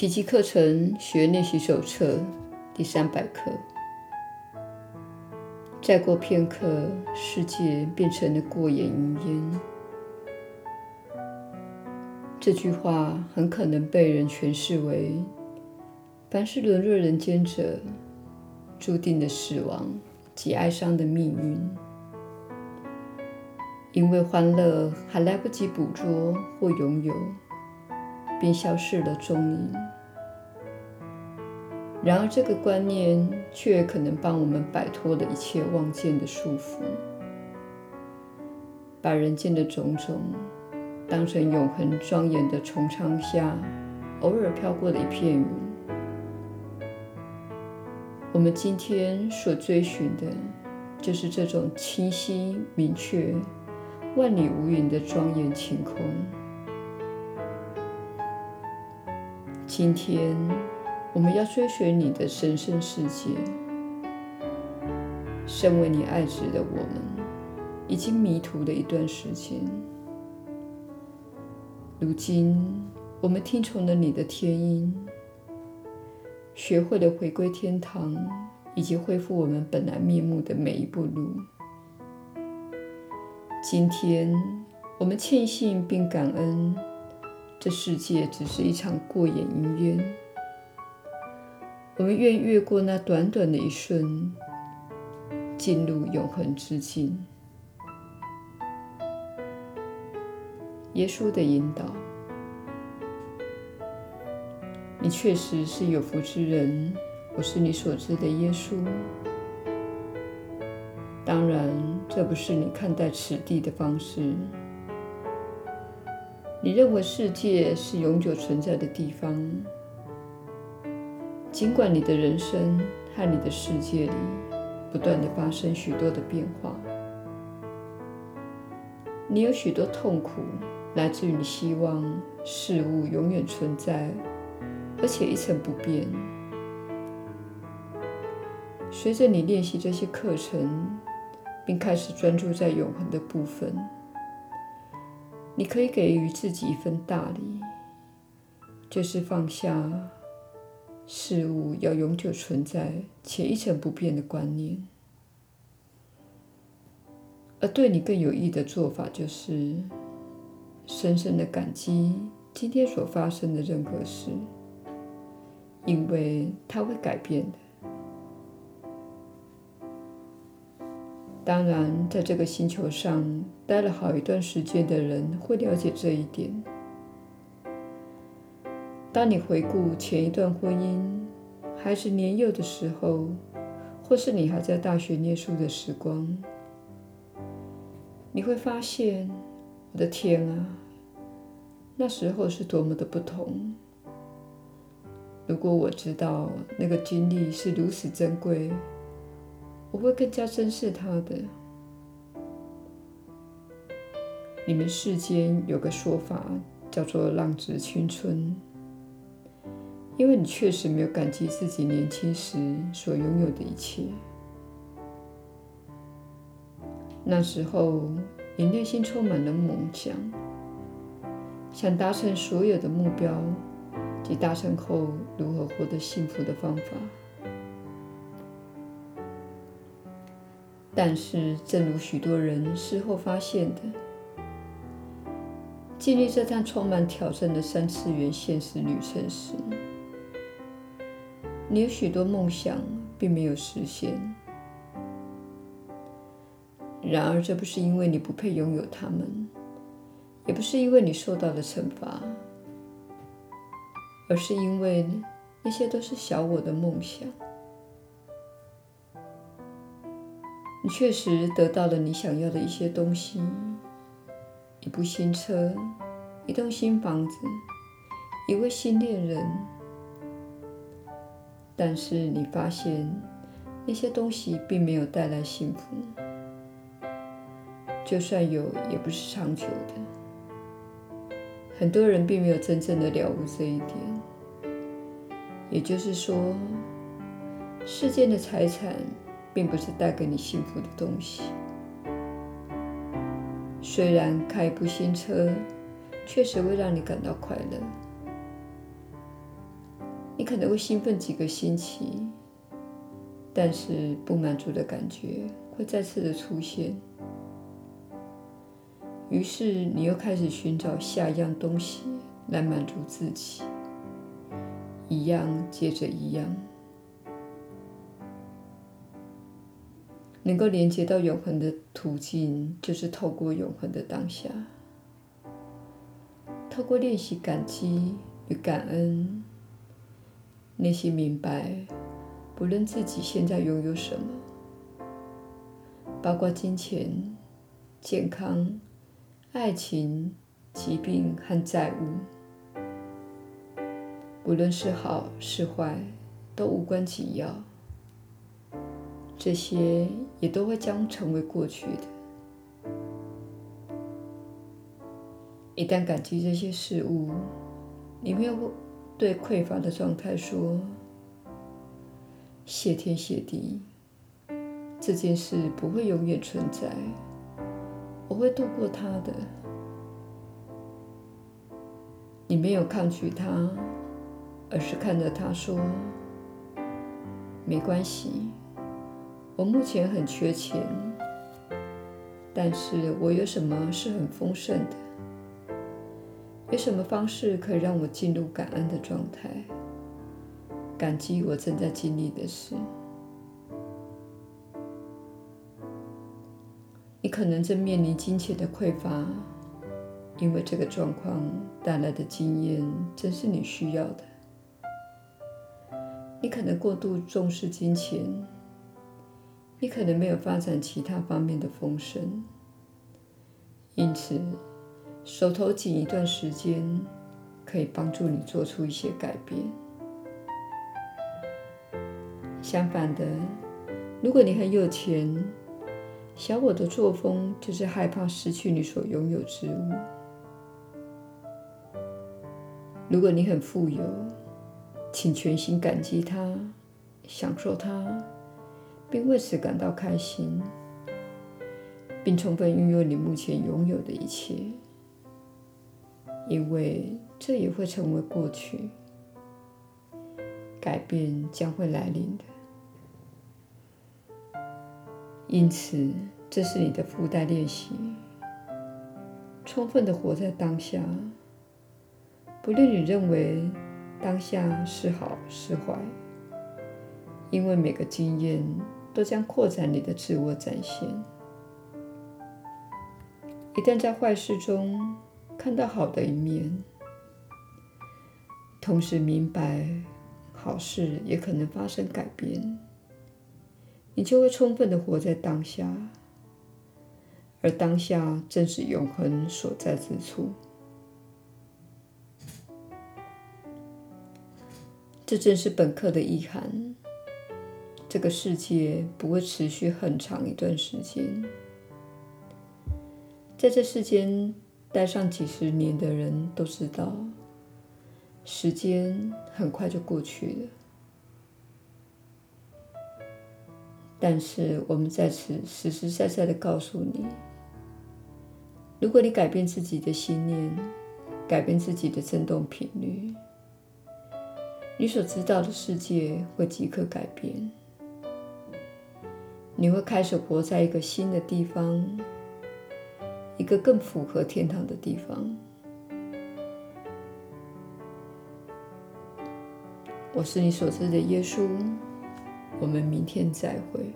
奇迹课程学练习手册第三百课。再过片刻，世界变成了过眼云烟。这句话很可能被人诠释为：凡是沦落人间者，注定了死亡及哀伤的命运。因为欢乐还来不及捕捉或拥有，便消失了踪影。然而，这个观念却可能帮我们摆脱了一切妄见的束缚，把人间的种种当成永恒庄严的穹苍下偶尔飘过的一片云。我们今天所追寻的，就是这种清晰明确。万里无云的庄严晴空。今天，我们要追寻你的神圣世界。身为你爱子的我们，已经迷途了一段时间。如今，我们听从了你的天音，学会了回归天堂，以及恢复我们本来面目的每一步路。今天，我们庆幸并感恩，这世界只是一场过眼云烟。我们愿越过那短短的一瞬，进入永恒之境。耶稣的引导，你确实是有福之人。我是你所知的耶稣。当然，这不是你看待此地的方式。你认为世界是永久存在的地方，尽管你的人生和你的世界里不断地发生许多的变化，你有许多痛苦来自于你希望事物永远存在，而且一成不变。随着你练习这些课程，并开始专注在永恒的部分，你可以给予自己一份大礼，就是放下事物要永久存在且一成不变的观念。而对你更有益的做法，就是深深的感激今天所发生的任何事，因为它会改变的。当然，在这个星球上待了好一段时间的人会了解这一点。当你回顾前一段婚姻、孩子年幼的时候，或是你还在大学念书的时光，你会发现，我的天啊，那时候是多么的不同。如果我知道那个经历是如此珍贵。我会更加珍视他的。你们世间有个说法叫做“浪子青春”，因为你确实没有感激自己年轻时所拥有的一切。那时候，你内心充满了梦想，想达成所有的目标及达成后如何获得幸福的方法。但是，正如许多人事后发现的，经历这趟充满挑战的三次元现实旅程时，你有许多梦想并没有实现。然而，这不是因为你不配拥有它们，也不是因为你受到了惩罚，而是因为那些都是小我的梦想。你确实得到了你想要的一些东西：一部新车、一栋新房子、一位新恋人。但是你发现那些东西并没有带来幸福，就算有，也不是长久的。很多人并没有真正的了悟这一点。也就是说，世间的财产。并不是带给你幸福的东西。虽然开一部新车确实会让你感到快乐，你可能会兴奋几个星期，但是不满足的感觉会再次的出现。于是你又开始寻找下一样东西来满足自己，一样接着一样。能够连接到永恒的途径，就是透过永恒的当下，透过练习感激与感恩，内心明白，不论自己现在拥有什么，包括金钱、健康、爱情、疾病和债务，不论是好是坏，都无关紧要。这些也都会将成为过去的。一旦感激这些事物，你没有对匮乏的状态说：“谢天谢地，这件事不会永远存在，我会度过它的。”你没有抗拒它，而是看着它说：“没关系。”我目前很缺钱，但是我有什么是很丰盛的？有什么方式可以让我进入感恩的状态？感激我正在经历的事。你可能正面临金钱的匮乏，因为这个状况带来的经验正是你需要的。你可能过度重视金钱。你可能没有发展其他方面的丰盛，因此手头紧一段时间可以帮助你做出一些改变。相反的，如果你很有钱，小我的作风就是害怕失去你所拥有之物。如果你很富有，请全心感激它，享受它。并为此感到开心，并充分运用你目前拥有的一切，因为这也会成为过去，改变将会来临的。因此，这是你的附带练习：充分的活在当下，不论你认为当下是好是坏，因为每个经验。都将扩展你的自我展现。一旦在坏事中看到好的一面，同时明白好事也可能发生改变，你就会充分的活在当下，而当下正是永恒所在之处。这正是本课的意涵。这个世界不会持续很长一段时间，在这世间待上几十年的人都知道，时间很快就过去了。但是我们在此实实在在的告诉你，如果你改变自己的信念，改变自己的振动频率，你所知道的世界会即刻改变。你会开始活在一个新的地方，一个更符合天堂的地方。我是你所知的耶稣，我们明天再会。